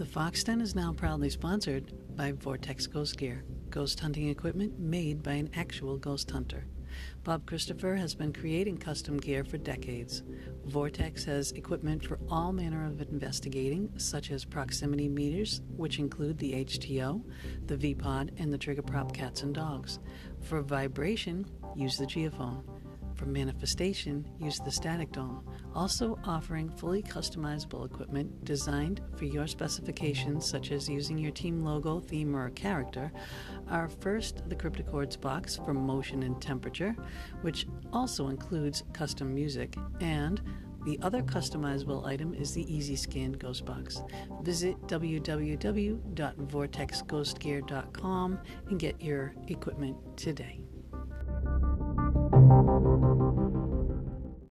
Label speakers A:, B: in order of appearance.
A: The Fox Den is now proudly sponsored by Vortex Ghost Gear, ghost hunting equipment made by an actual ghost hunter. Bob Christopher has been creating custom gear for decades. Vortex has equipment for all manner of investigating, such as proximity meters, which include the HTO, the V-Pod, and the trigger prop cats and dogs. For vibration, use the geophone. For manifestation, use the static dome, also offering fully customizable equipment designed for your specifications, such as using your team logo, theme, or character. Our first, the Cryptochords box for motion and temperature, which also includes custom music, and the other customizable item is the Easy Scan Ghost Box. Visit www.vortexghostgear.com and get your equipment today. Thank you.